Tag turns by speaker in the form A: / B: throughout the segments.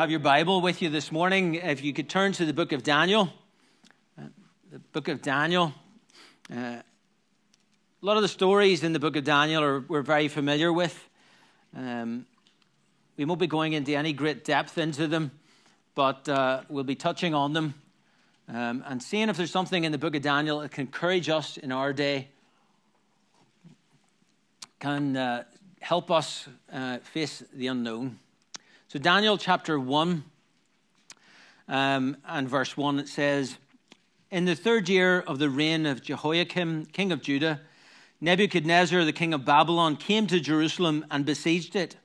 A: have your Bible with you this morning, if you could turn to the book of Daniel. Uh, the book of Daniel. Uh, a lot of the stories in the book of Daniel are, we're very familiar with. Um, we won't be going into any great depth into them, but uh, we'll be touching on them um, and seeing if there's something in the book of Daniel that can encourage us in our day, can uh, help us uh, face the unknown. So, Daniel chapter 1 um, and verse 1, it says, In the third year of the reign of Jehoiakim, king of Judah, Nebuchadnezzar, the king of Babylon, came to Jerusalem and besieged it.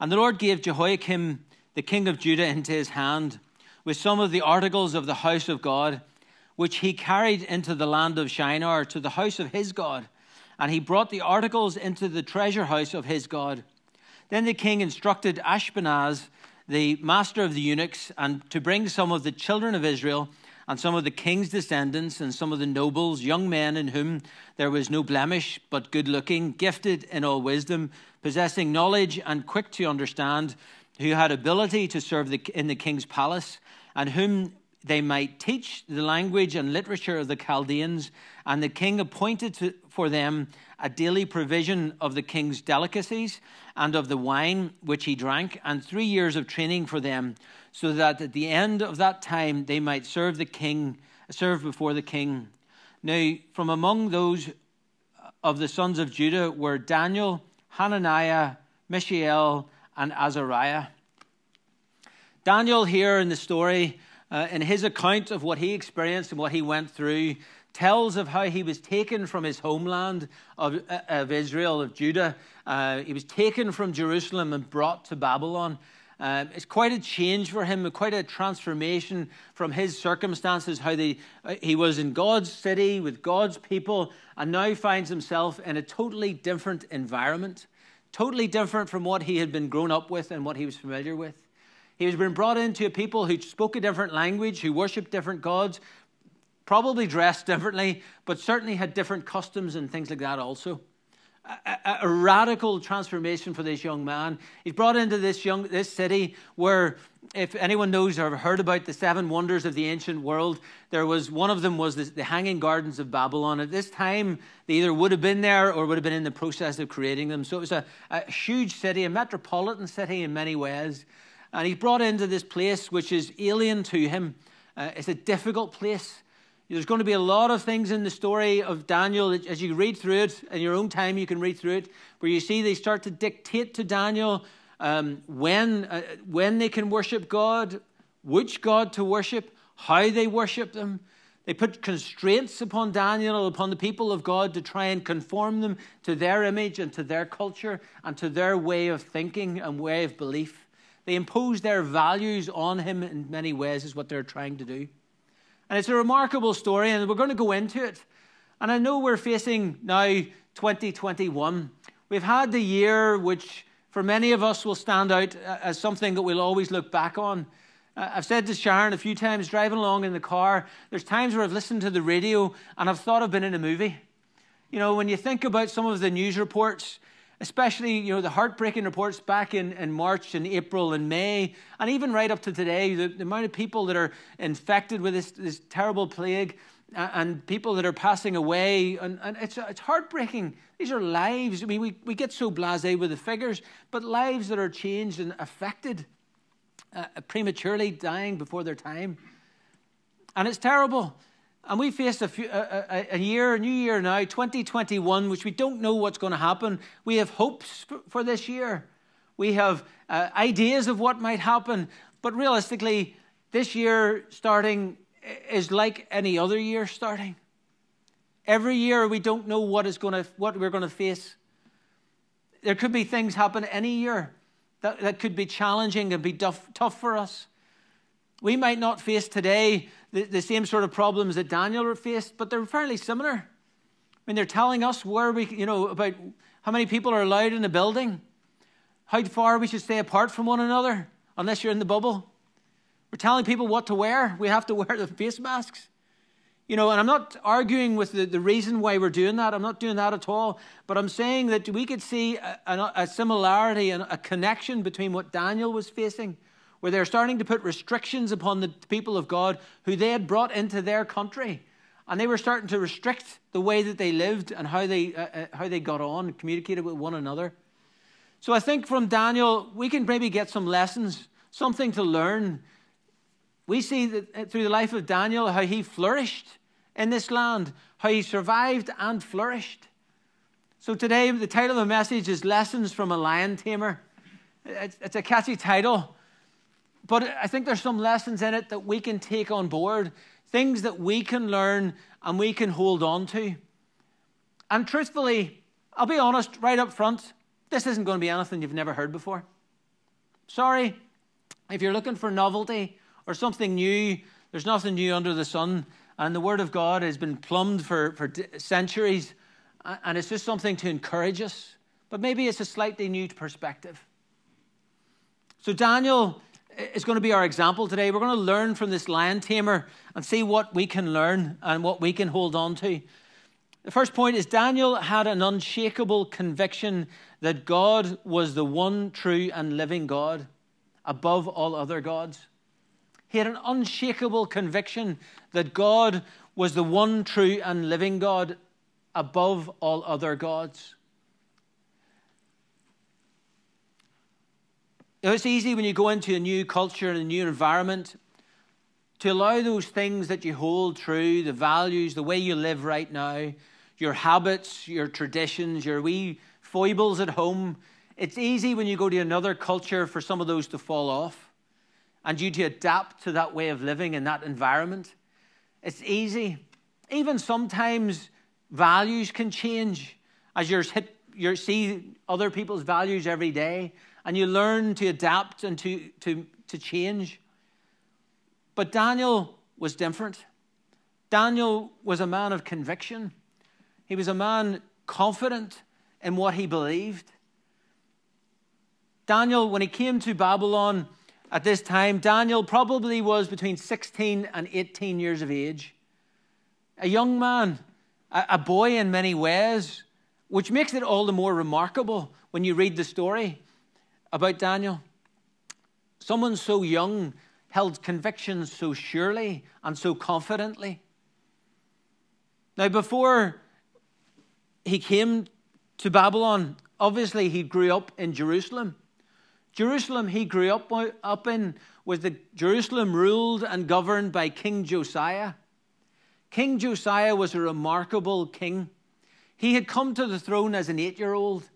A: And the Lord gave Jehoiakim, the king of Judah, into his hand with some of the articles of the house of God, which he carried into the land of Shinar to the house of his God. And he brought the articles into the treasure house of his God. Then the king instructed Ashpenaz, the master of the eunuchs, and to bring some of the children of Israel and some of the king's descendants and some of the nobles, young men in whom there was no blemish, but good looking, gifted in all wisdom, possessing knowledge and quick to understand, who had ability to serve the, in the king's palace, and whom they might teach the language and literature of the Chaldeans. And the king appointed to, for them a daily provision of the king's delicacies and of the wine which he drank, and three years of training for them, so that at the end of that time they might serve the king, serve before the king. Now, from among those of the sons of Judah were Daniel, Hananiah, Mishael, and Azariah. Daniel, here in the story, uh, in his account of what he experienced and what he went through, tells of how he was taken from his homeland of, uh, of Israel, of Judah. Uh, he was taken from Jerusalem and brought to Babylon. Uh, it's quite a change for him, quite a transformation from his circumstances, how they, uh, he was in God's city with God's people, and now finds himself in a totally different environment, totally different from what he had been grown up with and what he was familiar with. He was being brought into a people who spoke a different language, who worshiped different gods, probably dressed differently, but certainly had different customs and things like that also. A, a, a, radical transformation for this young man. He's brought into this young this city where, if anyone knows or heard about the seven wonders of the ancient world, there was one of them was the, the hanging gardens of Babylon. At this time, they either would have been there or would have been in the process of creating them. So it was a, a huge city, a metropolitan city in many ways. And he's brought into this place which is alien to him. Uh, it's a difficult place. There's going to be a lot of things in the story of Daniel as you read through it in your own time. You can read through it where you see they start to dictate to Daniel um, when uh, when they can worship God, which God to worship, how they worship them. They put constraints upon Daniel, upon the people of God, to try and conform them to their image and to their culture and to their way of thinking and way of belief. They impose their values on him in many ways, is what they're trying to do. And it's a remarkable story, and we're going to go into it. And I know we're facing now 2021. We've had the year which, for many of us, will stand out uh, as something that we'll always look back on. Uh, I've said to Sharon a few times driving along in the car, there's times where I've listened to the radio and I've thought I've been in a movie. You know, when you think about some of the news reports, especially you know the heartbreaking reports back in, in march and april and may and even right up to today the, the amount of people that are infected with this, this terrible plague and people that are passing away and, and it's, it's heartbreaking. These are lives. I mean we, we get so blasé with the figures but lives that are changed and affected uh, prematurely dying before their time. And it's terrible and we face a, few, a, a, year, a new year now, 2021, which we don't know what's going to happen. We have hopes for, for this year. We have uh, ideas of what might happen. But realistically, this year starting is like any other year starting. Every year we don't know what is going to what we're going to face. There could be things happen any year that, that could be challenging and be tough, tough for us. We might not face today the, the same sort of problems that Daniel faced, but they're fairly similar. I mean, they're telling us where we, you know, about how many people are allowed in a building, how far we should stay apart from one another, unless you're in the bubble. We're telling people what to wear. We have to wear the face masks. You know, and I'm not arguing with the, the reason why we're doing that. I'm not doing that at all. But I'm saying that we could see a, a, a similarity and a connection between what Daniel was facing where they're starting to put restrictions upon the people of God who they had brought into their country. And they were starting to restrict the way that they lived and how they, uh, uh, how they got on and communicated with one another. So I think from Daniel, we can maybe get some lessons, something to learn. We see that uh, through the life of Daniel how he flourished in this land, how he survived and flourished. So today, the title of the message is Lessons from a Lion Tamer. It's a catchy title, but I think there's some lessons in it that we can take on board, things that we can learn and we can hold on to. And truthfully, I'll be honest right up front, this isn't going to be anything you've never heard before. Sorry, if you're looking for novelty or something new, there's nothing new under the sun. And the Word of God has been plumbed for, for centuries. And it's just something to encourage us. But maybe it's a slightly new perspective. So, Daniel is going to be our example today. We're going to learn from this lion tamer and see what we can learn and what we can hold on to. The first point is Daniel had an unshakable conviction that God was the one true and living God above all other gods. He had an unshakable conviction that God was the one true and living God above all other gods. You know, it's easy when you go into a new culture and a new environment to allow those things that you hold true, the values, the way you live right now, your habits, your traditions, your wee foibles at home. It's easy when you go to another culture for some of those to fall off and you to adapt to that way of living in that environment. It's easy. Even sometimes values can change as you're hit, you see other people's values every day and you learn to adapt and to, to, to change. But Daniel was different. Daniel was a man of conviction. He was a man confident in what he believed. Daniel, when he came to Babylon at this time, Daniel probably was between 16 and 18 years of age. A young man, a boy in many ways, which makes it all the more remarkable when you read the story about Daniel. Someone so young held convictions so surely and so confidently. Now, before he came to Babylon, obviously he grew up in Jerusalem. Jerusalem he grew up, up in was the Jerusalem ruled and governed by King Josiah. King Josiah was a remarkable king. He had come to the throne as an eight year old.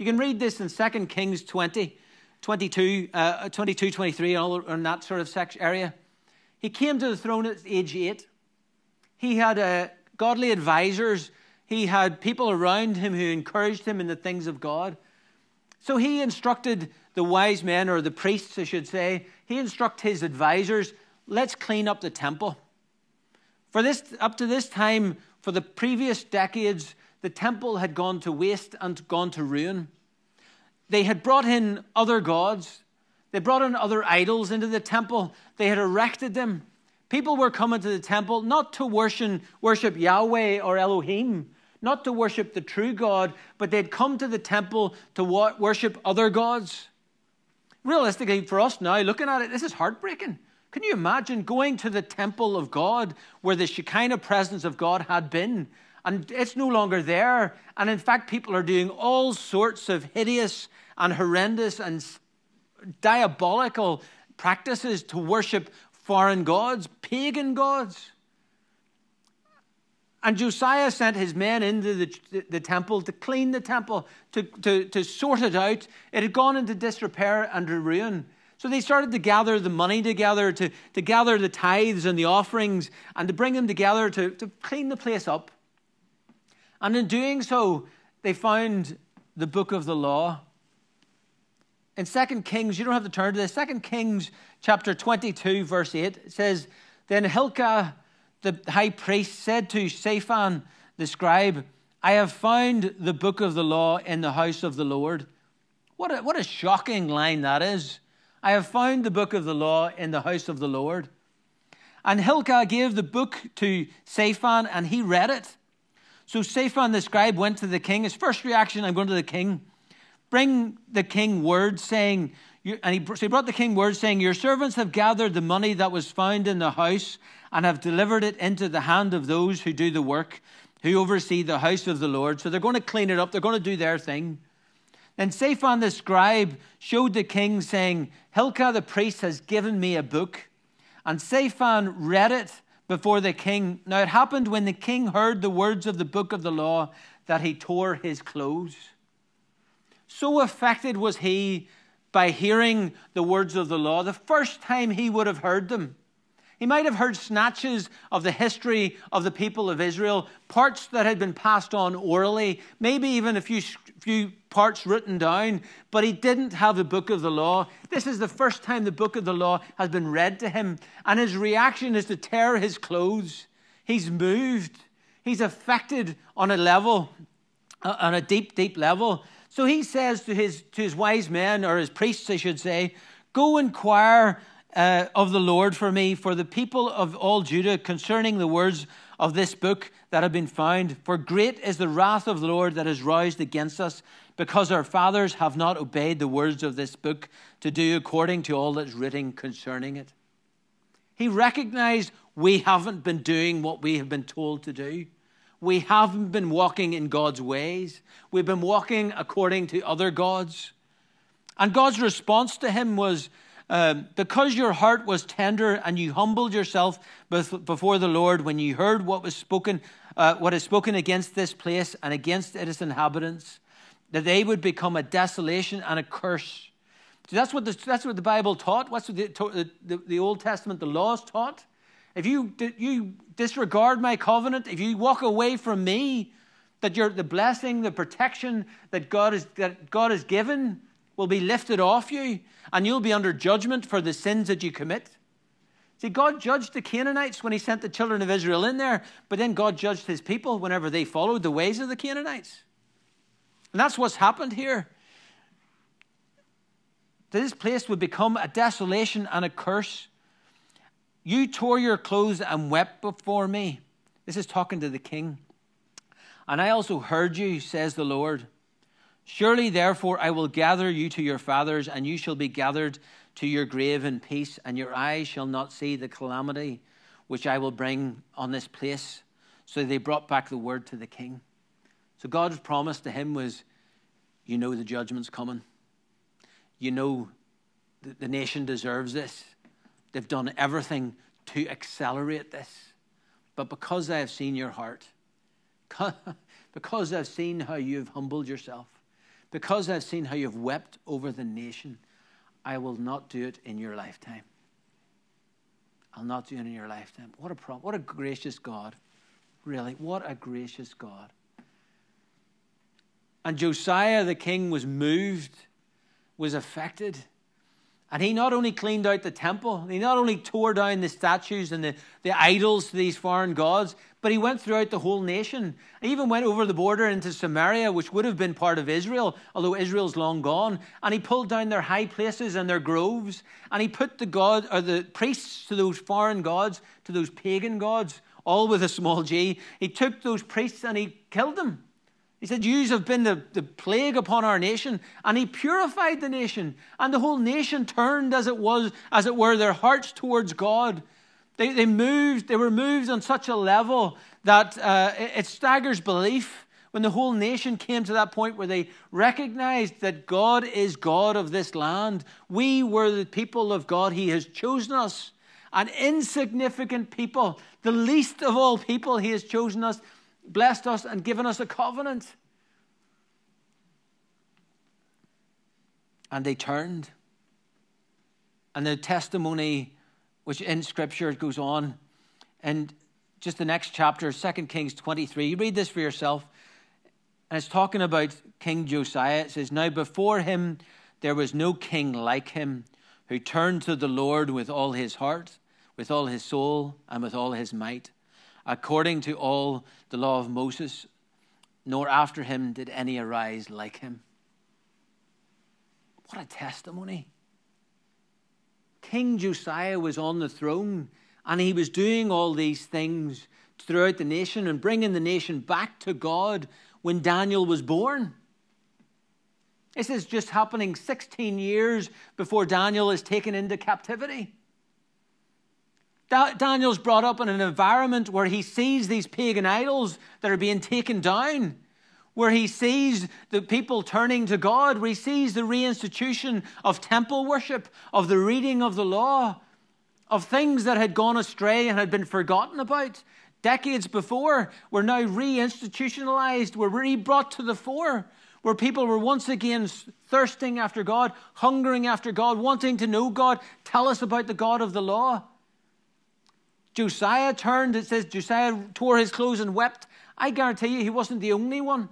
A: You can read this in 2 Kings 20, 22, uh, 22 23, all in that sort of section, area. He came to the throne at age eight. He had uh, godly advisors. He had people around him who encouraged him in the things of God. So he instructed the wise men, or the priests, I should say, he instructed his advisors, let's clean up the temple. For this, up to this time, for the previous decades, the temple had gone to waste and gone to ruin. They had brought in other gods, they brought in other idols into the temple, they had erected them. People were coming to the temple not to worship, worship Yahweh or Elohim, not to worship the true God, but they'd come to the temple to worship other gods. Realistically, for us now, looking at it, this is heartbreaking. Can you imagine going to the temple of God where the Shekinah presence of God had been and it's no longer there. And in fact, people are doing all sorts of hideous and horrendous and diabolical practices to worship foreign gods, pagan gods. And Josiah sent his men into the, the temple to clean the temple, to, to, to sort it out. It had gone into disrepair and ruin. So they started to gather the money together, to, to gather the tithes and the offerings, and to bring them together to, to clean the place up. And in doing so, they found the book of the law. In 2 Kings, you don't have to turn to this, 2 Kings chapter 22, verse 8, it says, Then Hilkiah the high priest said to Shaphan the scribe, I have found the book of the law in the house of the Lord. What a, what a shocking line that is. I have found the book of the law in the house of the Lord. And Hilkiah gave the book to Shaphan, and he read it. So Shaphan the scribe went to the king. His first reaction, I'm going to the king. Bring the king word saying, and he, so he brought the king word saying, Your servants have gathered the money that was found in the house and have delivered it into the hand of those who do the work, who oversee the house of the Lord. So they're going to clean it up, they're going to do their thing. Then Shaphan the scribe showed the king, saying, Hilkiah the priest has given me a book. And Shaphan read it before the king. Now it happened when the king heard the words of the book of the law that he tore his clothes. So affected was he by hearing the words of the law, the first time he would have heard them. He might have heard snatches of the history of the people of Israel, parts that had been passed on orally, maybe even a few, few parts written down, but he didn't have the book of the law. This is the first time the book of the law has been read to him, and his reaction is to tear his clothes. He's moved, he's affected on a level, uh, on a deep, deep level. So he says to his, to his wise men, or his priests, I should say, Go inquire uh, of the Lord for me, for the people of all Judah, concerning the words of this book that have been found. For great is the wrath of the Lord that is roused against us, because our fathers have not obeyed the words of this book to do according to all that's written concerning it. He recognized we haven't been doing what we have been told to do. We haven't been walking in God's ways. We've been walking according to other gods. And God's response to him was, um, because your heart was tender and you humbled yourself before the Lord when you heard what was spoken, uh, what is spoken against this place and against its inhabitants, that they would become a desolation and a curse. So that's what the, that's what the Bible taught. What's the, the, the Old Testament, the laws taught. If you, you disregard my covenant, if you walk away from me, that you're, the blessing, the protection that God, is, that God has given will be lifted off you and you'll be under judgment for the sins that you commit. See, God judged the Canaanites when he sent the children of Israel in there, but then God judged his people whenever they followed the ways of the Canaanites. And that's what's happened here. This place would become a desolation and a curse. You tore your clothes and wept before me. This is talking to the king. And I also heard you, says the Lord. Surely, therefore, I will gather you to your fathers, and you shall be gathered to your grave in peace, and your eyes shall not see the calamity which I will bring on this place. So they brought back the word to the king. So God's promise to him was, You know the judgment's coming. You know the, the nation deserves this. They've done everything to accelerate this. But because I have seen your heart, because I've seen how you've humbled yourself, because I've seen how you've wept over the nation, I will not do it in your lifetime. I'll not do it in your lifetime. What a problem. What a gracious God. Really, what a gracious God. And Josiah the king was moved, was affected. And he not only cleaned out the temple, he not only tore down the statues and the, the idols to these foreign gods, but he went throughout the whole nation. He even went over the border into Samaria, which would have been part of Israel, although Israel's long gone. And he pulled down their high places and their groves, and he put the god or the priests to those foreign gods, to those pagan gods, all with a small g. He took those priests and he killed them. He said, Jews have been the, the plague upon our nation. And he purified the nation. And the whole nation turned as it was, as it were, their hearts towards God. They, they moved, they were moved on such a level that uh, it, it staggers belief when the whole nation came to that point where they recognized that God is God of this land. We were the people of God. He has chosen us, an insignificant people, the least of all people. He has chosen us blessed us and given us a covenant. And they turned. And the testimony, which in Scripture goes on, and just the next chapter, 2 Kings 23, you read this for yourself. And it's talking about King Josiah. It says, Now before him there was no king like him who turned to the Lord with all his heart, with all his soul, and with all his might according to all the law of Moses, nor after him did any arise like him. What a testimony. King Josiah was on the throne and he was doing all these things throughout the nation and bringing the nation back to God when Daniel was born. This is just happening 16 years before Daniel is taken into captivity. Daniel's brought up in an environment where he sees these pagan idols that are being taken down, where he sees the people turning to God, where he sees the reinstitution of temple worship, of the reading of the law, of things that had gone astray and had been forgotten about decades before were now reinstitutionalized, were re brought to the fore, where people were once again thirsting after God, hungering after God, wanting to know God. Tell us about the God of the law. Josiah turned, it says Josiah tore his clothes and wept. I guarantee you he wasn't the only one.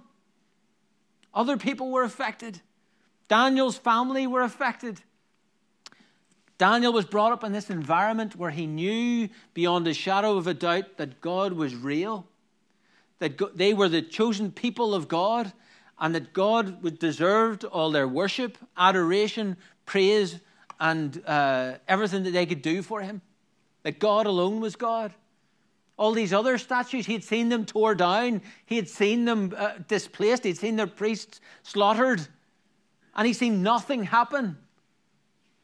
A: Other people were affected. Daniel's family were affected. Daniel was brought up in this environment where he knew beyond a shadow of a doubt that God was real, that they were the chosen people of God, and that God deserved all their worship, adoration, praise, and uh, everything that they could do for him. That God alone was God. All these other statues, he had seen them tore down, he had seen them uh, displaced, he'd seen their priests slaughtered, and he'd seen nothing happen.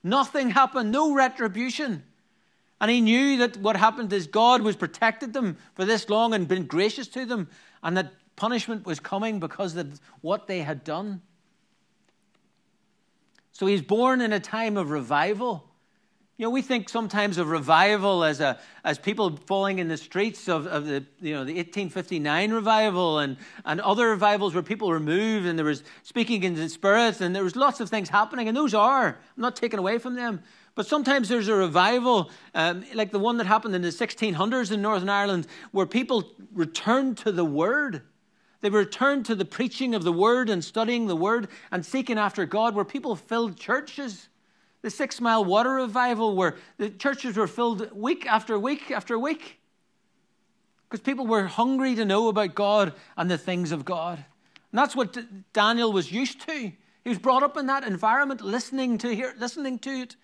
A: Nothing happened, no retribution. And he knew that what happened is God was protected them for this long and been gracious to them, and that punishment was coming because of what they had done. So he's born in a time of revival. You know, we think sometimes of revival as, a, as people falling in the streets of, of the, you know, the 1859 revival and, and other revivals where people were moved and there was speaking in the spirits and there was lots of things happening, and those are. I'm not taking away from them. But sometimes there's a revival, um, like the one that happened in the 1600s in Northern Ireland, where people returned to the Word. They returned to the preaching of the Word and studying the Word and seeking after God, where people filled churches the Six Mile Water Revival, where the churches were filled week after week after week. Because people were hungry to know about God and the things of God. And that's what Daniel was used to. He was brought up in that environment, listening to hear, listening to it,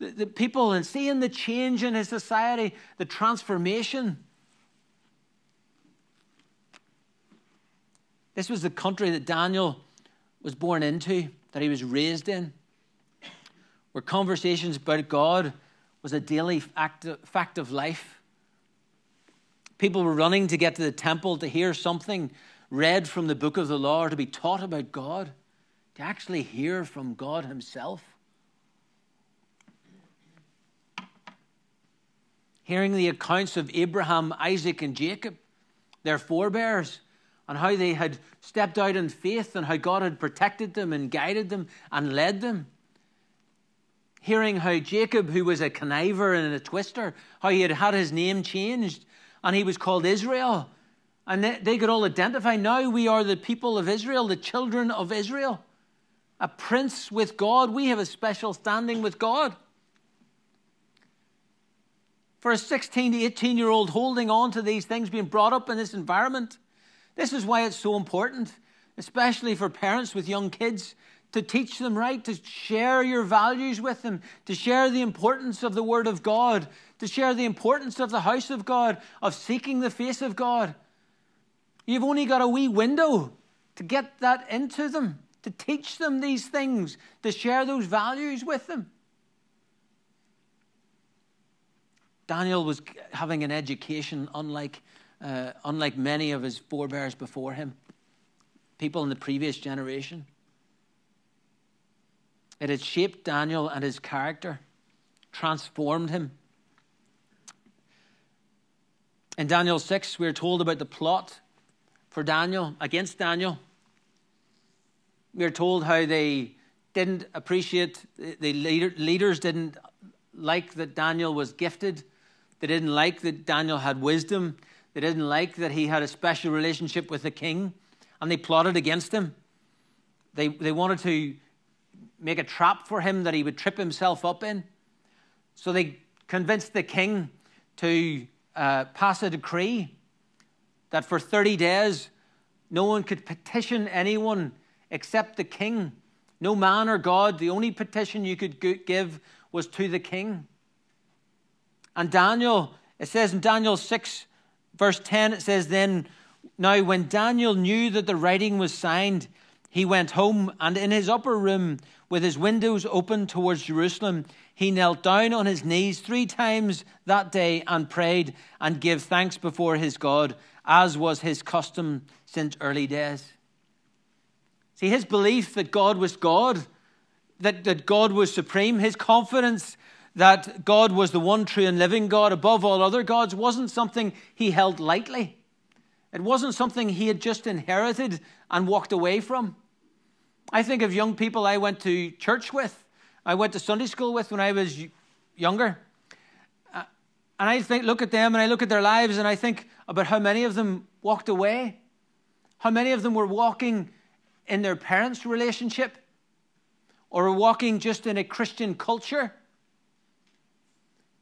A: the, the people, and seeing the change in his society, the transformation. This was the country that Daniel was born into, that he was raised in where conversations about God was a daily fact of life. People were running to get to the temple to hear something read from the book of the law or to be taught about God, to actually hear from God Himself. Hearing the accounts of Abraham, Isaac, and Jacob, their forebears, and how they had stepped out in faith and how God had protected them and guided them and led them hearing how Jacob, who was a conniver and a twister, how he had had his name changed and he was called Israel. And they could all identify now we are the people of Israel, the children of Israel. A prince with God. We have a special standing with God. For a 16 to 18 year old holding on to these things, being brought up in this environment, this is why it's so important, especially for parents with young kids, to teach them right, to share your values with them, to share the importance of the Word of God, to share the importance of the house of God, of seeking the face of God. You've only got a wee window to get that into them, to teach them these things, to share those values with them. Daniel was having an education unlike, uh, unlike many of his forebears before him, people in the previous generation. It had shaped Daniel and his character, transformed him. In Daniel 6, we're told about the plot for Daniel, against Daniel. We're told how they didn't appreciate, the leader, leaders didn't like that Daniel was gifted. They didn't like that Daniel had wisdom. They didn't like that he had a special relationship with the king. And they plotted against him. They, they wanted to make a trap for him that he would trip himself up in. So they convinced the king to uh, pass a decree that for 30 days no one could petition anyone except the king. No man or God, the only petition you could give was to the king. And Daniel, it says in Daniel 6, verse 10, it says, Then, now when Daniel knew that the writing was signed, he went home, and in his upper room, with his windows open towards Jerusalem, he knelt down on his knees three times that day and prayed and gave thanks before his God, as was his custom since early days. See, his belief that God was God, that, that God was supreme, his confidence that God was the one true and living God above all other gods wasn't something he held lightly. It wasn't something he had just inherited and walked away from. I think of young people I went to church with, I went to Sunday school with when I was younger. Uh, and I think, look at them and I look at their lives and I think about how many of them walked away, how many of them were walking in their parents' relationship or walking just in a Christian culture.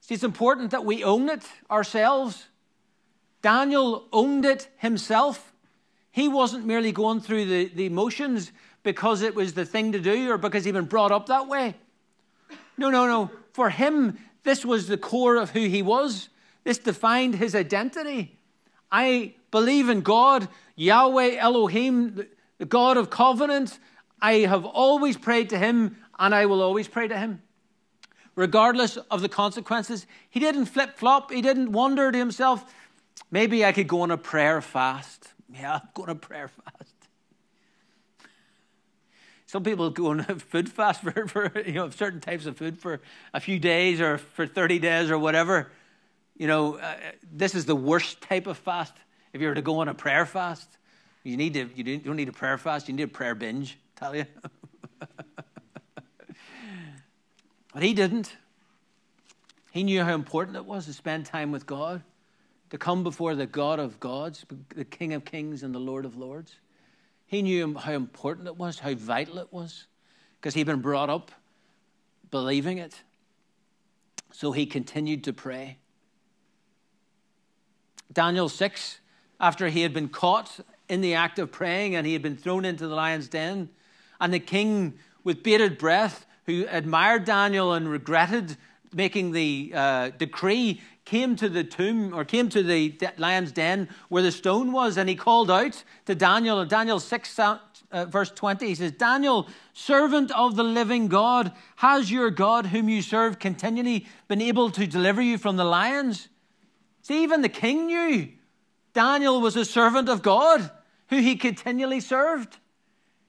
A: See, it's important that we own it ourselves. Daniel owned it himself. He wasn't merely going through the, the motions because it was the thing to do or because he'd been brought up that way. No, no, no. For him, this was the core of who he was. This defined his identity. I believe in God, Yahweh Elohim, the God of covenant. I have always prayed to him and I will always pray to him. Regardless of the consequences, he didn't flip flop. He didn't wonder to himself, maybe I could go on a prayer fast. Yeah, I'm going to prayer fast. Some people go on a food fast for, for you know certain types of food for a few days or for 30 days or whatever. You know, uh, this is the worst type of fast. If you were to go on a prayer fast, you need to you don't need a prayer fast. You need a prayer binge. Tell you. but he didn't. He knew how important it was to spend time with God, to come before the God of gods, the King of kings and the Lord of lords. He knew how important it was, how vital it was, because he'd been brought up believing it. So he continued to pray. Daniel 6, after he had been caught in the act of praying and he had been thrown into the lion's den, and the king, with bated breath, who admired Daniel and regretted making the uh, decree, came to the tomb or came to the lion's den where the stone was, and he called out to Daniel. Daniel 6, uh, verse 20, he says, Daniel, servant of the living God, has your God, whom you serve continually, been able to deliver you from the lions? See, even the king knew Daniel was a servant of God who he continually served.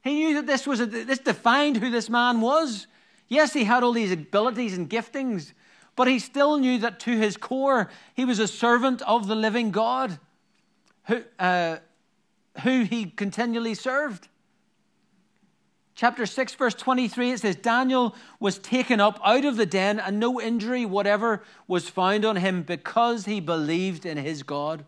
A: He knew that this was a, this defined who this man was. Yes, he had all these abilities and giftings, but he still knew that to his core, he was a servant of the living God who, uh, who he continually served. Chapter 6, verse 23, it says, Daniel was taken up out of the den, and no injury whatever was found on him because he believed in his God.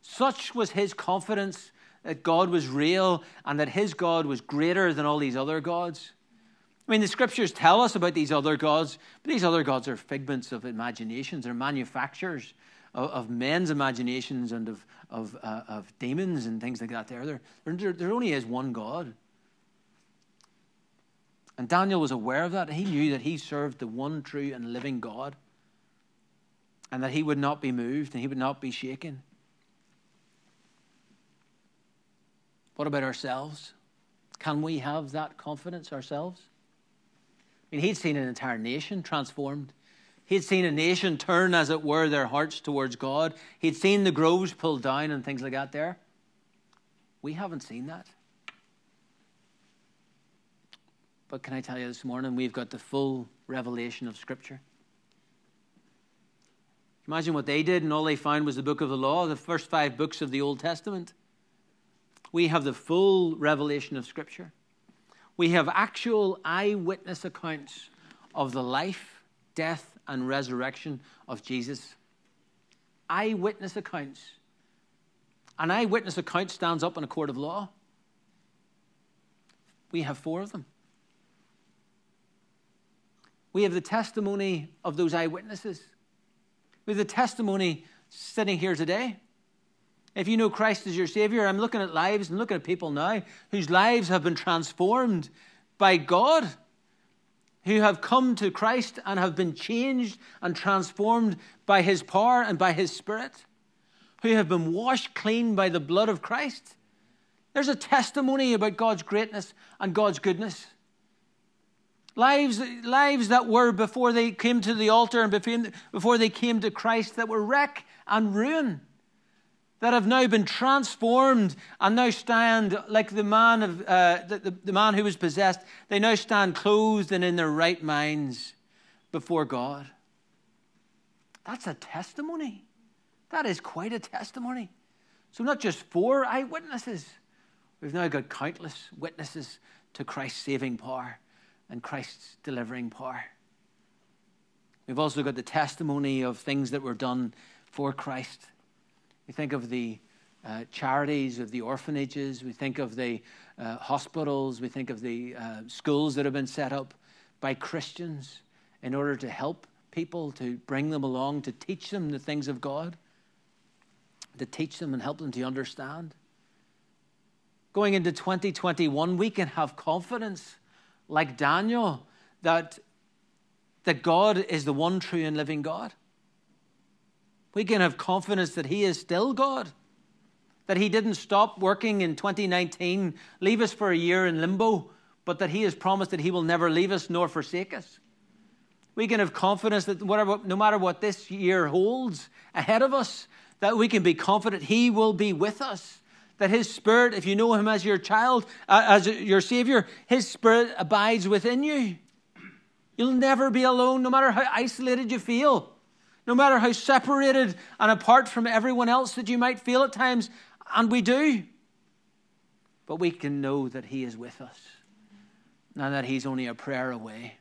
A: Such was his confidence that God was real and that his God was greater than all these other gods. I mean, the scriptures tell us about these other gods, but these other gods are figments of imaginations. They're manufacturers of, of men's imaginations and of, of, uh, of demons and things like that. There, there, there, there only is one God. And Daniel was aware of that. He knew that he served the one true and living God and that he would not be moved and he would not be shaken. What about ourselves? Can we have that confidence ourselves? I mean, he'd seen an entire nation transformed. He'd seen a nation turn, as it were, their hearts towards God. He'd seen the groves pulled down and things like that there. We haven't seen that. But can I tell you this morning, we've got the full revelation of Scripture. Imagine what they did, and all they found was the book of the law, the first five books of the Old Testament. We have the full revelation of Scripture we have actual eyewitness accounts of the life, death, and resurrection of Jesus. Eyewitness accounts. An eyewitness account stands up in a court of law. We have four of them. We have the testimony of those eyewitnesses. We have the testimony sitting here today. If you know Christ as your Savior, I'm looking at lives and looking at people now whose lives have been transformed by God, who have come to Christ and have been changed and transformed by His power and by His Spirit, who have been washed clean by the blood of Christ. There's a testimony about God's greatness and God's goodness. Lives, lives that were before they came to the altar and before they came to Christ that were wreck and ruin, that have now been transformed and now stand like the man of uh, the, the, the man who was possessed. They now stand clothed and in their right minds before God. That's a testimony. That is quite a testimony. So, not just four eyewitnesses, we've now got countless witnesses to Christ's saving power and Christ's delivering power. We've also got the testimony of things that were done for Christ. We think of the uh, charities, of the orphanages, we think of the uh, hospitals, we think of the uh, schools that have been set up by Christians in order to help people, to bring them along, to teach them the things of God, to teach them and help them to understand. Going into 2021, we can have confidence like Daniel, that, that God is the one true and living God. We can have confidence that He is still God, that He didn't stop working in 2019, leave us for a year in limbo, but that He has promised that He will never leave us nor forsake us. We can have confidence that whatever, no matter what this year holds ahead of us, that we can be confident He will be with us that His Spirit, if you know Him as your child, uh, as your Savior, His Spirit abides within you. You'll never be alone, no matter how isolated you feel, no matter how separated and apart from everyone else that you might feel at times, and we do. But we can know that He is with us and that He's only a prayer away.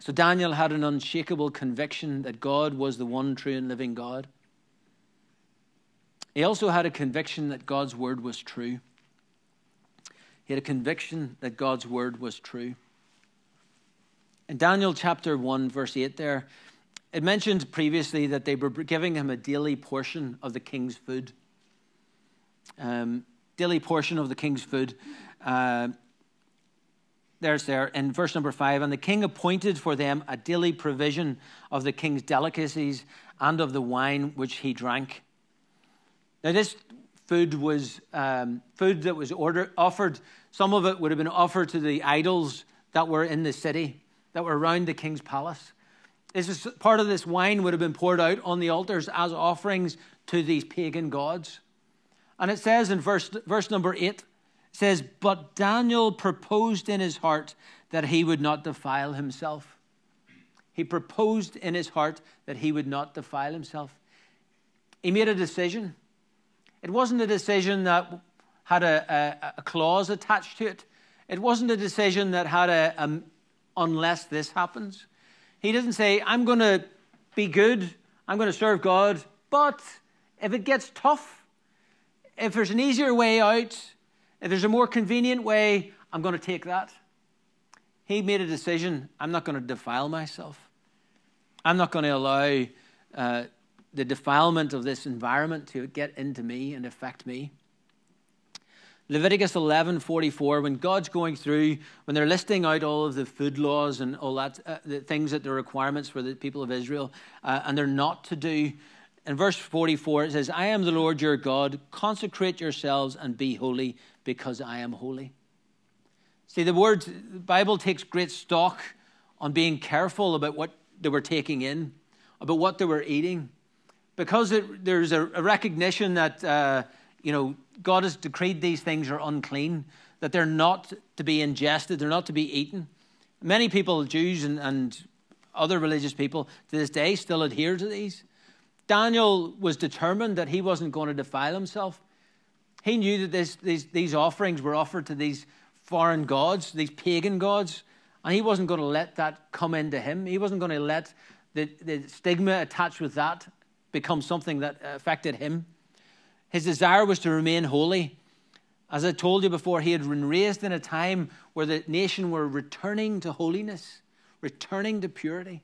A: So Daniel had an unshakable conviction that God was the one true and living God. He also had a conviction that God's word was true. He had a conviction that God's word was true. In Daniel chapter 1, verse 8, there, it mentioned previously that they were giving him a daily portion of the king's food. Um, daily portion of the king's food. Uh, there's there in verse number 5 and the king appointed for them a daily provision of the king's delicacies and of the wine which he drank. Now, this food was um, food that was ordered, offered. Some of it would have been offered to the idols that were in the city, that were around the king's palace. This is part of this wine would have been poured out on the altars as offerings to these pagan gods. And it says in verse, verse number eight, says, But Daniel proposed in his heart that he would not defile himself. He proposed in his heart that he would not defile himself. He made a decision. It wasn't a decision that had a, a, a clause attached to it. It wasn't a decision that had a, a unless this happens. He doesn't say, I'm going to be good, I'm going to serve God, but if it gets tough, if there's an easier way out, if there's a more convenient way, I'm going to take that. He made a decision I'm not going to defile myself. I'm not going to allow uh, the defilement of this environment to get into me and affect me. Leviticus 11:44 when God's going through when they're listing out all of the food laws and all that uh, the things that the requirements for the people of Israel uh, and they're not to do in verse 44 it says I am the Lord your God consecrate yourselves and be holy because I am holy. See the word the Bible takes great stock on being careful about what they were taking in about what they were eating because it, there's a, a, recognition that uh, you know God has decreed these things are unclean, that they're not to be ingested, they're not to be eaten. Many people, Jews and, and other religious people to this day, still adhere to these. Daniel was determined that he wasn't going to defile himself. He knew that this, these, these offerings were offered to these foreign gods, these pagan gods, and he wasn't going to let that come into him. He wasn't going to let the, the stigma attached with that become something that affected him. His desire was to remain holy. As I told you before, he had been raised in a time where the nation were returning to holiness, returning to purity.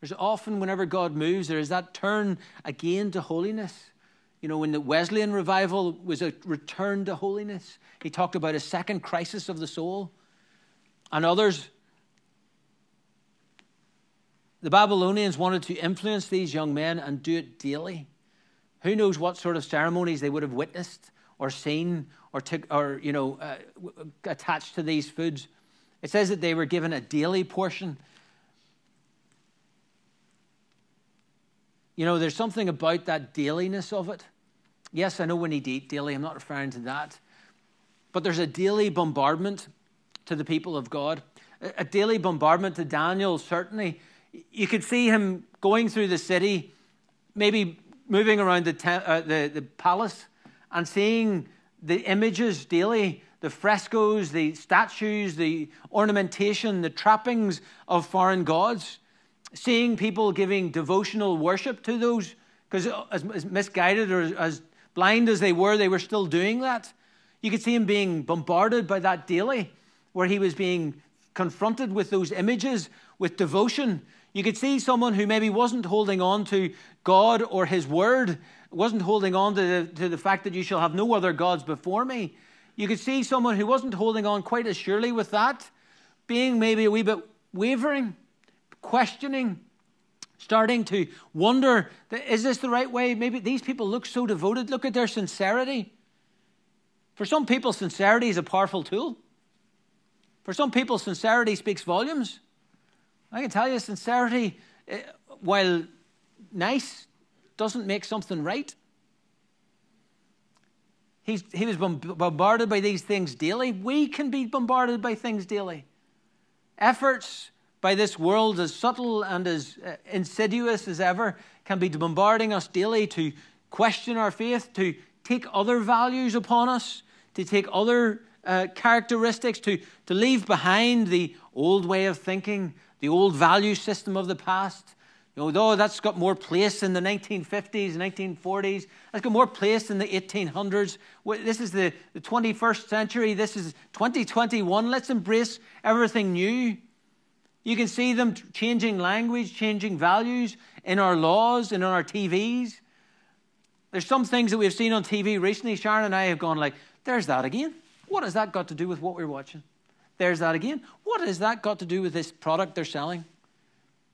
A: There's often, whenever God moves, there is that turn again to holiness. You know, when the Wesleyan revival was a return to holiness, he talked about a second crisis of the soul. And others the Babylonians wanted to influence these young men and do it daily. Who knows what sort of ceremonies they would have witnessed or seen or, to, or you know, uh, attached to these foods. It says that they were given a daily portion. You know, there's something about that dailiness of it. Yes, I know we need to eat daily. I'm not referring to that. But there's a daily bombardment to the people of God, a daily bombardment to Daniel, certainly. You could see him going through the city, maybe moving around the, te- uh, the, the palace and seeing the images daily the frescoes, the statues, the ornamentation, the trappings of foreign gods, seeing people giving devotional worship to those, because as, as, misguided or as blind as they were, they were still doing that. You could see him being bombarded by that daily, where he was being confronted with those images with devotion. You could see someone who maybe wasn't holding on to God or his word, wasn't holding on to the, to the fact that you shall have no other gods before me. You could see someone who wasn't holding on quite as surely with that, being maybe a wee bit wavering, questioning, starting to wonder is this the right way? Maybe these people look so devoted. Look at their sincerity. For some people, sincerity is a powerful tool. For some people, sincerity speaks volumes. I can tell you, sincerity, eh, while nice, doesn't make something right. He's, he was bombarded by these things daily. We can be bombarded by things daily. Efforts by this world, as subtle and as uh, insidious as ever, can be bombarding us daily to question our faith, to take other values upon us, to take other uh, characteristics, to, to leave behind the old way of thinking, the old value system of the past. You know, though that's got more place in the 1950s, 1940s, that's got more place in the 1800s. This is the, the 21st century. This is 2021. Let's embrace everything new. You can see them changing language, changing values in our laws and on our TVs. There's some things that we've seen on TV recently. Sharon and I have gone like, there's that again. What has that got to do with what we're watching? There's that again. What has that got to do with this product they're selling?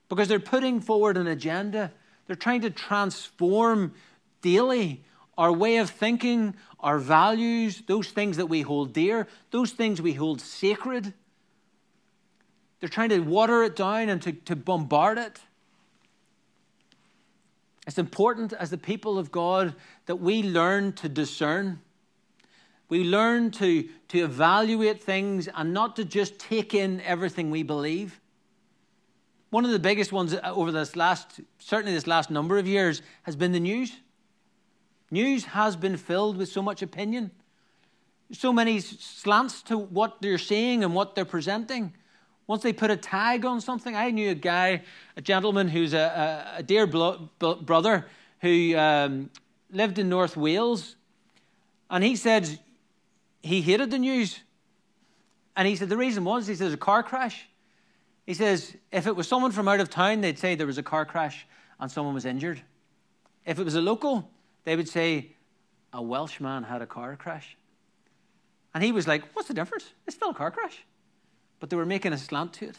A: Because they're putting forward an agenda. They're trying to transform daily our way of thinking, our values, those things that we hold dear, those things we hold sacred. They're trying to water it down and to, to bombard it. It's important as the people of God that we learn to discern. We learn to, to evaluate things and not to just take in everything we believe. One of the biggest ones over this last, certainly this last number of years, has been the news. News has been filled with so much opinion, so many slants to what they're saying and what they're presenting. Once they put a tag on something, I knew a guy, a gentleman who's a, a, a dear blo- brother who um, lived in North Wales, and he said he hated the news. And he said the reason was he says a car crash. He says if it was someone from out of town, they'd say there was a car crash and someone was injured. If it was a local, they would say a Welshman had a car crash. And he was like, What's the difference? It's still a car crash. But they were making a slant to it.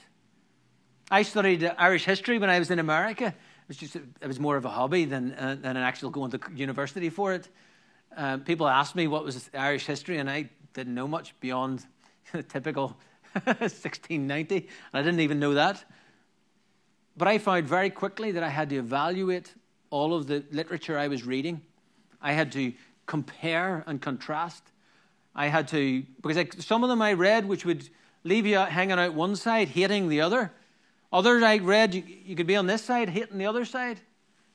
A: I studied Irish history when I was in America. It was just it was more of a hobby than, uh, than an actual going to university for it. Uh, people asked me what was Irish history, and I didn't know much beyond the typical 1690, and I didn't even know that. But I found very quickly that I had to evaluate all of the literature I was reading. I had to compare and contrast. I had to, because I, some of them I read which would leave you hanging out one side, hating the other. Others I read, you, you could be on this side, hating the other side.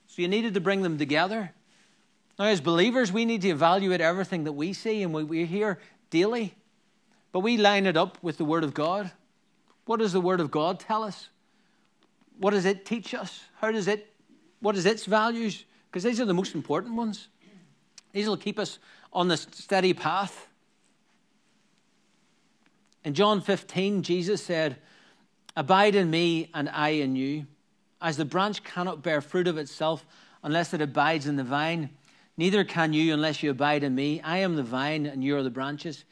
A: So you needed to bring them together. Now, as believers, we need to evaluate everything that we see and we hear daily. But we line it up with the Word of God. What does the Word of God tell us? What does it teach us? How does it, what is its values? Because these are the most important ones. These will keep us on the steady path. In John 15, Jesus said, Abide in me and I in you. As the branch cannot bear fruit of itself unless it abides in the vine, neither can you unless you abide in me. I am the vine and you are the branches.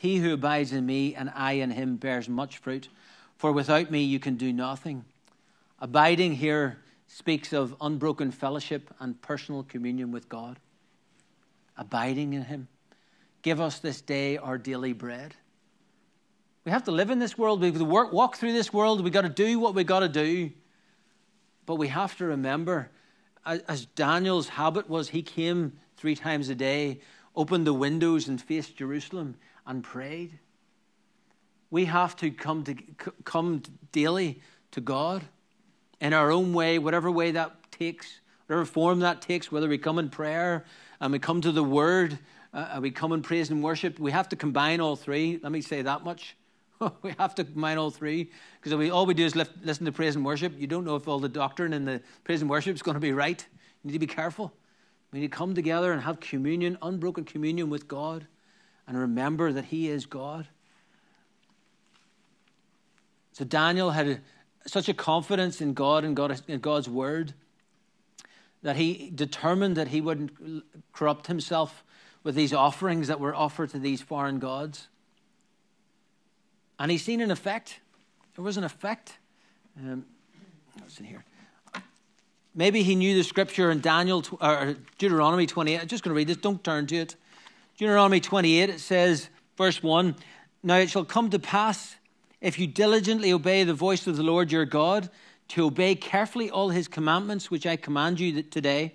A: He who abides in me and I in him bears much fruit, for without me you can do nothing. Abiding here speaks of unbroken fellowship and personal communion with God. Abiding in him. Give us this day our daily bread. We have to live in this world. We have to work, walk through this world. We've got to do what we've got to do. But we have to remember, as Daniel's habit was, he came three times a day, opened the windows and faced Jerusalem and prayed. We have to come, to, come daily to God in our own way, whatever way that takes, whatever form that takes, whether we come in prayer and we come to the Word, uh, we come in praise and worship. We have to combine all three. Let me say that much. we have to combine all three because we, all we do is lift, listen to praise and worship. You don't know if all the doctrine and the praise and worship is going to be right. You need to be careful. We need to come together and have communion, unbroken communion with God, and remember that He is God. So Daniel had such a confidence in God and God, in God's word that he determined that he wouldn't corrupt himself with these offerings that were offered to these foreign gods. And he's seen an effect. There was an effect. Um, what's in here? Maybe he knew the scripture in Daniel or Deuteronomy 28. I'm just going to read this. Don't turn to it. Deuteronomy 28, it says, verse 1 Now it shall come to pass, if you diligently obey the voice of the Lord your God, to obey carefully all his commandments, which I command you today,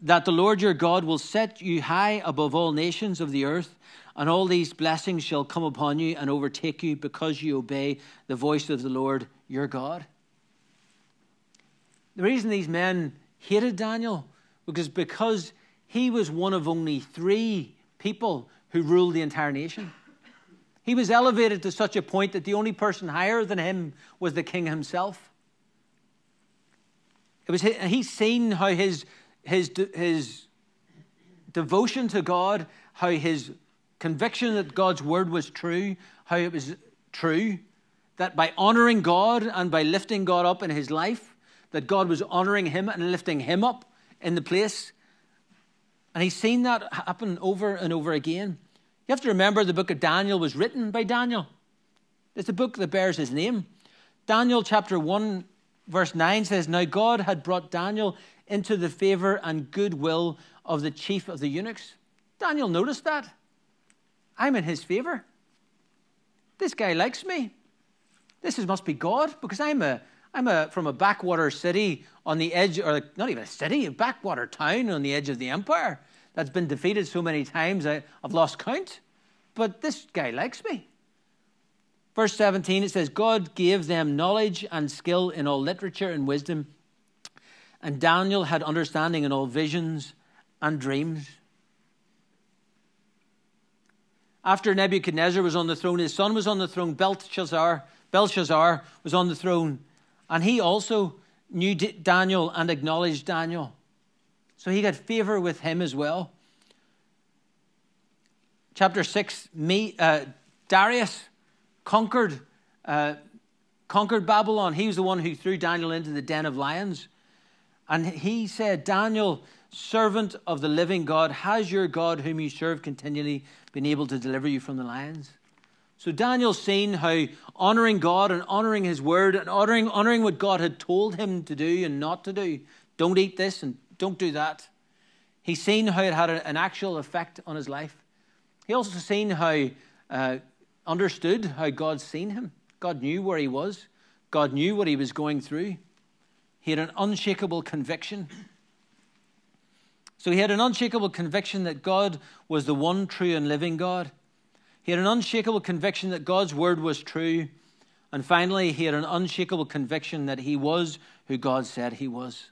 A: that the Lord your God will set you high above all nations of the earth, and all these blessings shall come upon you and overtake you because you obey the voice of the Lord your God. The reason these men hated Daniel was because he was one of only three people who ruled the entire nation. He was elevated to such a point that the only person higher than him was the king himself. It was he's seen how his his his devotion to God, how his conviction that God's word was true, how it was true, that by honoring God and by lifting God up in his life, that God was honoring him and lifting him up in the place. And he's seen that happen over and over again. You have to remember the book of Daniel was written by Daniel. It's a book that bears his name. Daniel chapter 1, verse 9 says, Now God had brought Daniel into the favor and goodwill of the chief of the eunuchs. Daniel noticed that. I'm in his favor. This guy likes me. This is, must be God because I'm a I'm a, from a backwater city on the edge, or not even a city, a backwater town on the edge of the empire that's been defeated so many times I, I've lost count. But this guy likes me. Verse 17, it says, God gave them knowledge and skill in all literature and wisdom. And Daniel had understanding in all visions and dreams. After Nebuchadnezzar was on the throne, his son was on the throne, Belshazzar, Belshazzar was on the throne, and he also knew Daniel and acknowledged Daniel. So he got favor with him as well. Chapter 6, me, uh, Darius conquered, uh, conquered Babylon. He was the one who threw Daniel into the den of lions. And he said, Daniel, servant of the living God, has your God, whom you serve continually, been able to deliver you from the lions? So Daniel's seen how honoring God and honoring his word and honoring, honoring what God had told him to do and not to do. Don't eat this and don't do that. He's seen how it had an actual effect on his life. He also seen how, uh, understood how God's seen him. God knew where he was. God knew what he was going through. He had an unshakable conviction so he had an unshakable conviction that God was the one true and living God. He had an unshakable conviction that God's word was true. And finally, he had an unshakable conviction that he was who God said he was.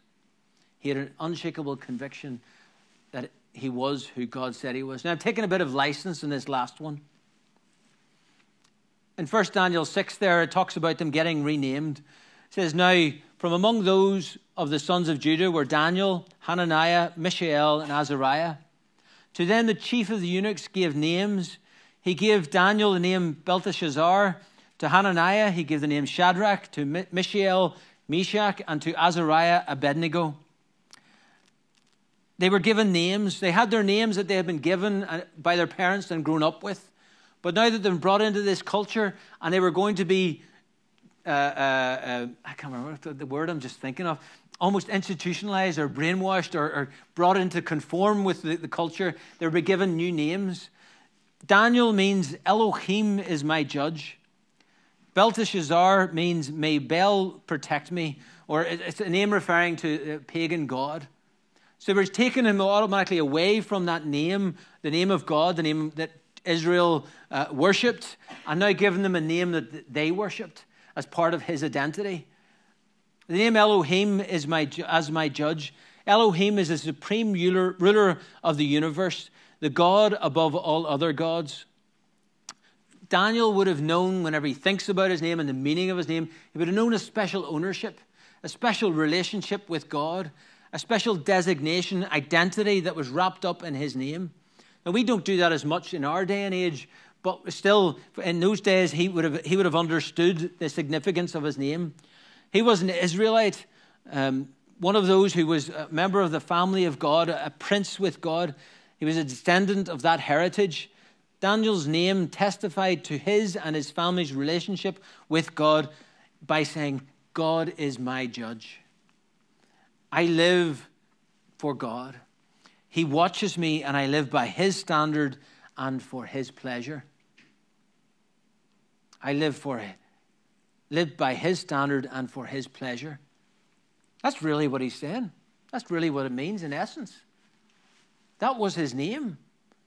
A: He had an unshakable conviction that he was who God said he was. Now, I'm taking a bit of license in this last one. In 1 Daniel 6, there, it talks about them getting renamed. It says, Now, from among those of the sons of Judah were Daniel, Hananiah, Mishael, and Azariah. To them the chief of the eunuchs gave names. He gave Daniel the name Belteshazzar. To Hananiah he gave the name Shadrach. To Mishael, Meshach. And to Azariah, Abednego. They were given names. They had their names that they had been given uh, by their parents and grown up with. But now that they've been brought into this culture and they were going to be uh, uh, uh, I can't remember the word I'm just thinking of, almost institutionalized or brainwashed or, or brought into conform with the, the culture. They were given new names. Daniel means Elohim is my judge. Belteshazzar means may Bel protect me, or it's a name referring to a pagan god. So we're taking him automatically away from that name, the name of God, the name that Israel uh, worshipped, and now giving them a name that they worshipped as part of his identity. The name Elohim is my, as my judge. Elohim is the supreme ruler, ruler of the universe, the God above all other gods. Daniel would have known, whenever he thinks about his name and the meaning of his name, he would have known a special ownership, a special relationship with God, a special designation, identity that was wrapped up in his name. Now, we don't do that as much in our day and age, but still, in those days, he would have, he would have understood the significance of his name. He was an Israelite, um, one of those who was a member of the family of God, a prince with God. He was a descendant of that heritage. Daniel's name testified to his and his family's relationship with God by saying, God is my judge. I live for God. He watches me, and I live by His standard and for His pleasure. I live for live by His standard and for His pleasure. That's really what he's saying. That's really what it means in essence. That was his name.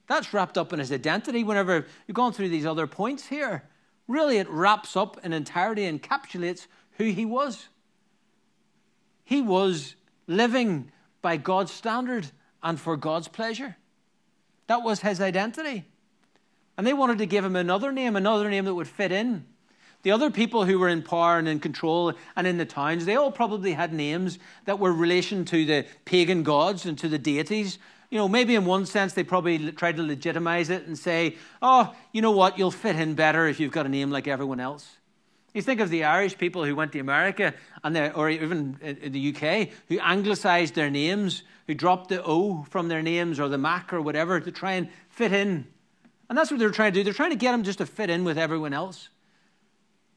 A: That's wrapped up in his identity. Whenever you've gone through these other points here, really it wraps up in entirety, and encapsulates who he was. He was living by God's standard and for God's pleasure. That was his identity. And they wanted to give him another name, another name that would fit in. The other people who were in power and in control and in the towns, they all probably had names that were relation to the pagan gods and to the deities. You know, maybe in one sense they probably tried to legitimize it and say, oh, you know what, you'll fit in better if you've got a name like everyone else. You think of the Irish people who went to America and or even in the UK who anglicized their names, who dropped the O from their names or the Mac or whatever to try and fit in. And that's what they're trying to do. They're trying to get them just to fit in with everyone else.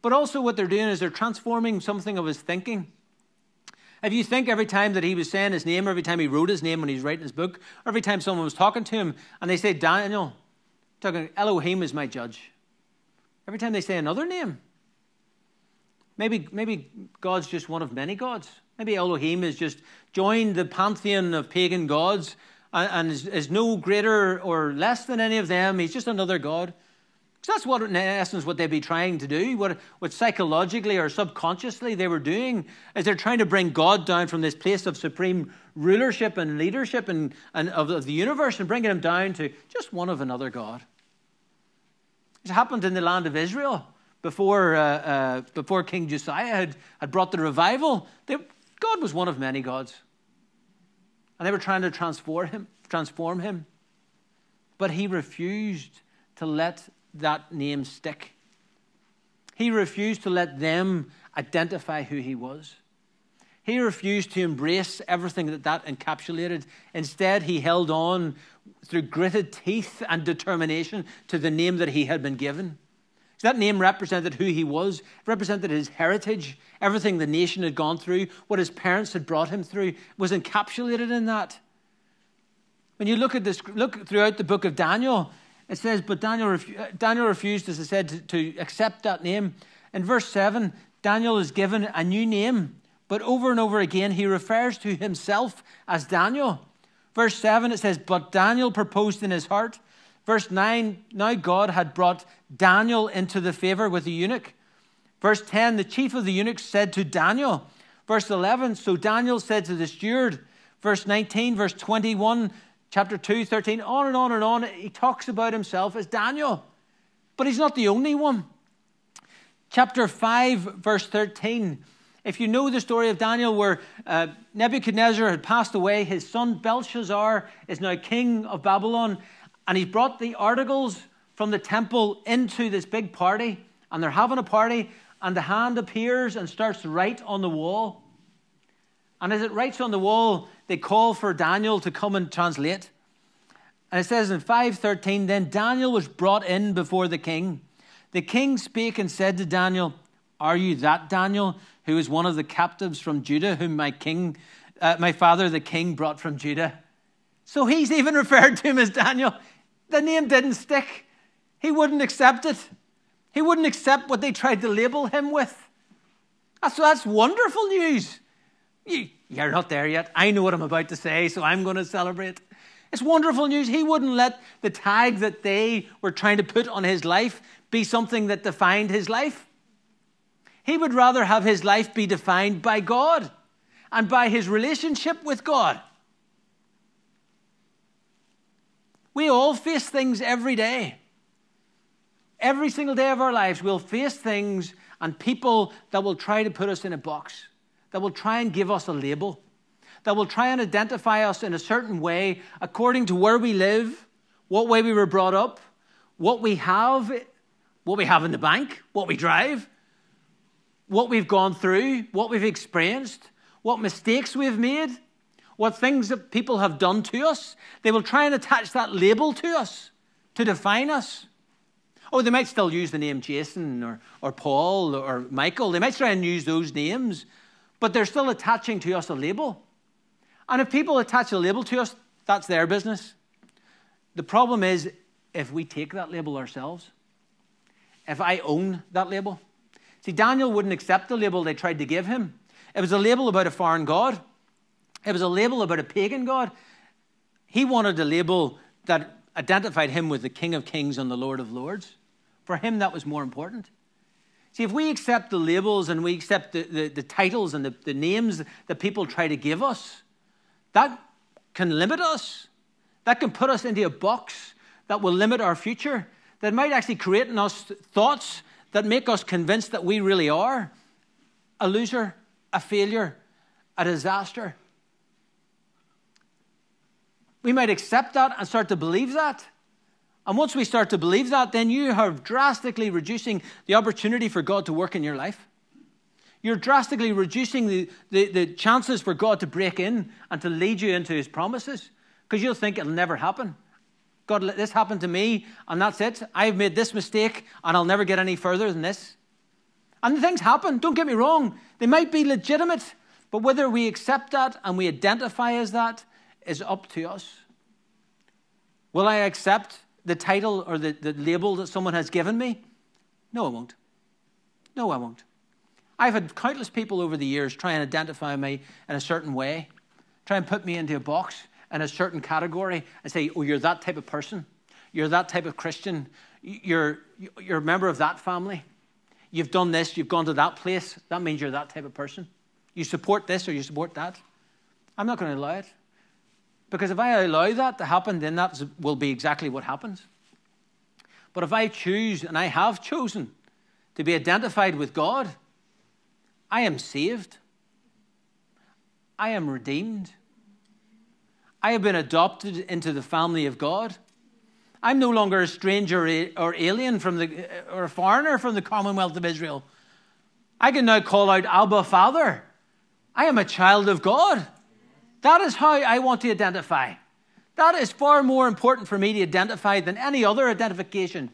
A: But also, what they're doing is they're transforming something of his thinking. If you think every time that he was saying his name, every time he wrote his name when he's writing his book, every time someone was talking to him and they say, Daniel, talking, Elohim is my judge. Every time they say another name, Maybe, maybe God's just one of many gods. Maybe Elohim has just joined the pantheon of pagan gods and, and is, is, no greater or less than any of them. He's just another god. Because that's what, in essence, what they'd be trying to do. What, what psychologically or subconsciously they were doing is they're trying to bring God down from this place of supreme rulership and leadership and, and of, of the universe and bringing him down to just one of another God. It happened in the land of Israel before, uh, uh, before King Josiah had, had brought the revival, they, God was one of many gods. And they were trying to transform him, transform him. But he refused to let that name stick. He refused to let them identify who he was. He refused to embrace everything that that encapsulated. Instead, he held on through gritted teeth and determination to the name that he had been given. So that name represented who he was, represented his heritage, everything the nation had gone through, what his parents had brought him through was encapsulated in that. When you look at this, look throughout the book of Daniel, it says, but Daniel, refu- uh, Daniel refused, as I said, to, to accept that name. In verse 7, Daniel is given a new name, but over and over again, he refers to himself as Daniel. Verse 7, it says, But Daniel proposed in his heart Verse 9 Now God had brought Daniel into the favor with the eunuch. Verse 10 The chief of the eunuchs said to Daniel. Verse 11 So Daniel said to the steward. Verse 19, verse 21, chapter 2, 13, on and on and on. He talks about himself as Daniel. But he's not the only one. Chapter 5, verse 13. If you know the story of Daniel, where uh, Nebuchadnezzar had passed away, his son Belshazzar is now king of Babylon, and he's brought the articles from the temple into this big party, and they're having a party, and the hand appears and starts to write on the wall. And as it writes on the wall, they call for Daniel to come and translate. And it says in 513, then Daniel was brought in before the king. The king spake and said to Daniel, Are you that Daniel, who is one of the captives from Judah, whom my king, uh, my father the king brought from Judah? So he's even referred to him as Daniel. The name didn't stick. He wouldn't accept it. He wouldn't accept what they tried to label him with. So that's wonderful news. You, you're not there yet. I know what I'm about to say, so I'm going to celebrate. It's wonderful news. He wouldn't let the tag that they were trying to put on his life be something that defined his life. He would rather have his life be defined by God and by his relationship with God. We all face things every day. Every single day of our lives, we'll face things and people that will try to put us in a box, that will try and give us a label, that will try and identify us in a certain way according to where we live, what way we were brought up, what we have, what we have in the bank, what we drive, what we've gone through, what we've experienced, what mistakes we've made, what things that people have done to us. They will try and attach that label to us to define us. Oh, they might still use the name Jason or, or Paul or Michael. They might try and use those names, but they're still attaching to us a label. And if people attach a label to us, that's their business. The problem is if we take that label ourselves, if I own that label. See, Daniel wouldn't accept the label they tried to give him. It was a label about a foreign God, it was a label about a pagan God. He wanted a label that identified him with the King of Kings and the Lord of Lords. For him, that was more important. See, if we accept the labels and we accept the, the, the titles and the, the names that people try to give us, that can limit us. That can put us into a box that will limit our future, that might actually create in us thoughts that make us convinced that we really are a loser, a failure, a disaster. We might accept that and start to believe that. And once we start to believe that, then you are drastically reducing the opportunity for God to work in your life. You're drastically reducing the, the, the chances for God to break in and to lead you into his promises because you'll think it'll never happen. God, let this happen to me, and that's it. I've made this mistake, and I'll never get any further than this. And things happen, don't get me wrong. They might be legitimate, but whether we accept that and we identify as that is up to us. Will I accept the title or the, the label that someone has given me? No, I won't. No, I won't. I've had countless people over the years try and identify me in a certain way, try and put me into a box in a certain category and say, oh, you're that type of person. You're that type of Christian. You're, you're a member of that family. You've done this. You've gone to that place. That means you're that type of person. You support this or you support that. I'm not going to allow it. Because if I allow that to happen, then that will be exactly what happens. But if I choose, and I have chosen, to be identified with God, I am saved. I am redeemed. I have been adopted into the family of God. I'm no longer a stranger or alien from the, or a foreigner from the Commonwealth of Israel. I can now call out Abba Father. I am a child of God. That is how I want to identify. That is far more important for me to identify than any other identification.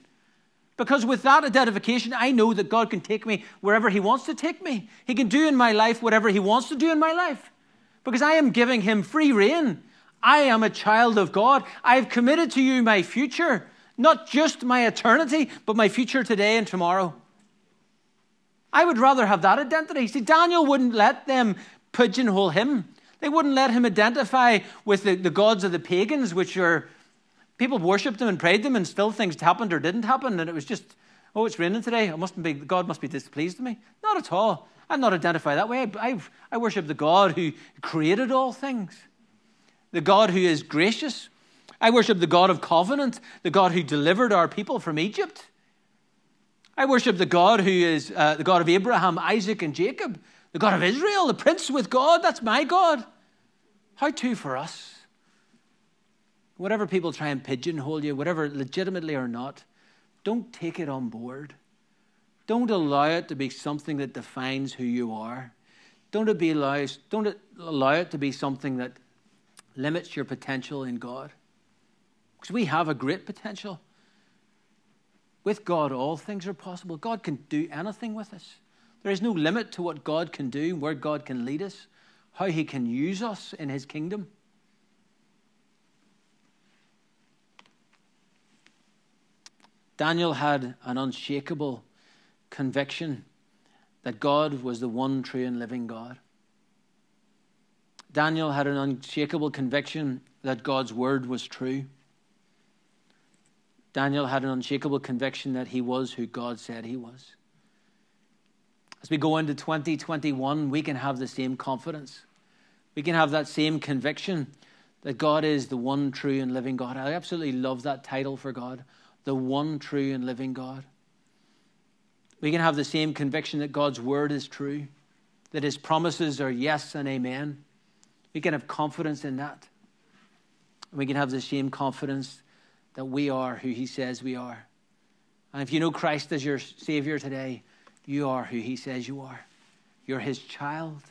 A: Because with that identification, I know that God can take me wherever He wants to take me. He can do in my life whatever He wants to do in my life. Because I am giving Him free rein. I am a child of God. I have committed to you my future, not just my eternity, but my future today and tomorrow. I would rather have that identity. See, Daniel wouldn't let them pigeonhole him. They wouldn't let him identify with the, the gods of the pagans, which are people worshipped them and prayed them, and still things happened or didn't happen, and it was just, oh, it's raining today. It must be God must be displeased with me. Not at all. I'm not identified that way. I, I worship the God who created all things, the God who is gracious. I worship the God of covenant, the God who delivered our people from Egypt. I worship the God who is uh, the God of Abraham, Isaac, and Jacob, the God of Israel, the prince with God. That's my God. How to for us? Whatever people try and pigeonhole you, whatever legitimately or not, don't take it on board. Don't allow it to be something that defines who you are. Don't, it be allow, don't allow it to be something that limits your potential in God. Because we have a great potential. With God, all things are possible. God can do anything with us. There is no limit to what God can do, where God can lead us how he can use us in his kingdom. Daniel had an unshakable conviction that God was the one true and living God. Daniel had an unshakable conviction that God's word was true. Daniel had an unshakable conviction that he was who God said he was. As we go into 2021, we can have the same confidence. We can have that same conviction that God is the one true and living God. I absolutely love that title for God, the one true and living God. We can have the same conviction that God's word is true, that his promises are yes and amen. We can have confidence in that. And we can have the same confidence that we are who he says we are. And if you know Christ as your Savior today, you are who he says you are. You're his child.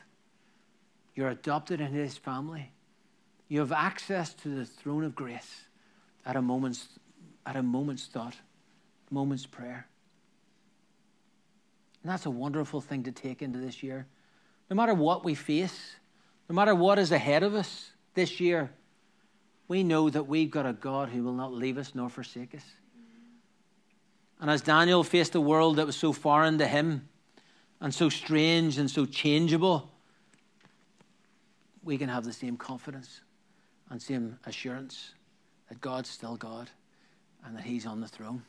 A: You're adopted into his family. You have access to the throne of grace at a moment's, at a moment's thought, moment's prayer. And that's a wonderful thing to take into this year. No matter what we face, no matter what is ahead of us this year, we know that we've got a God who will not leave us nor forsake us. And as Daniel faced a world that was so foreign to him and so strange and so changeable, we can have the same confidence and same assurance that God's still God and that He's on the throne.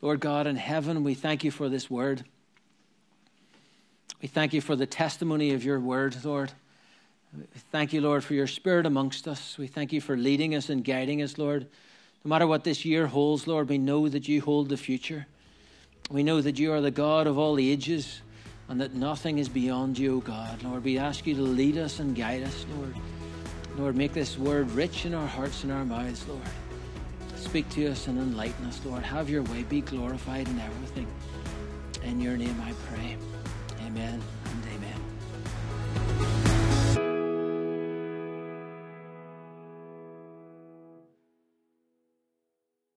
A: Lord God in heaven, we thank you for this word. We thank you for the testimony of your word, Lord. We thank you, Lord, for your spirit amongst us. We thank you for leading us and guiding us, Lord. No matter what this year holds, Lord, we know that you hold the future. We know that you are the God of all ages and that nothing is beyond you, O God. Lord, we ask you to lead us and guide us, Lord. Lord, make this word rich in our hearts and our mouths, Lord. Speak to us and enlighten us, Lord. Have your way. Be glorified in everything. In your name I pray. Amen.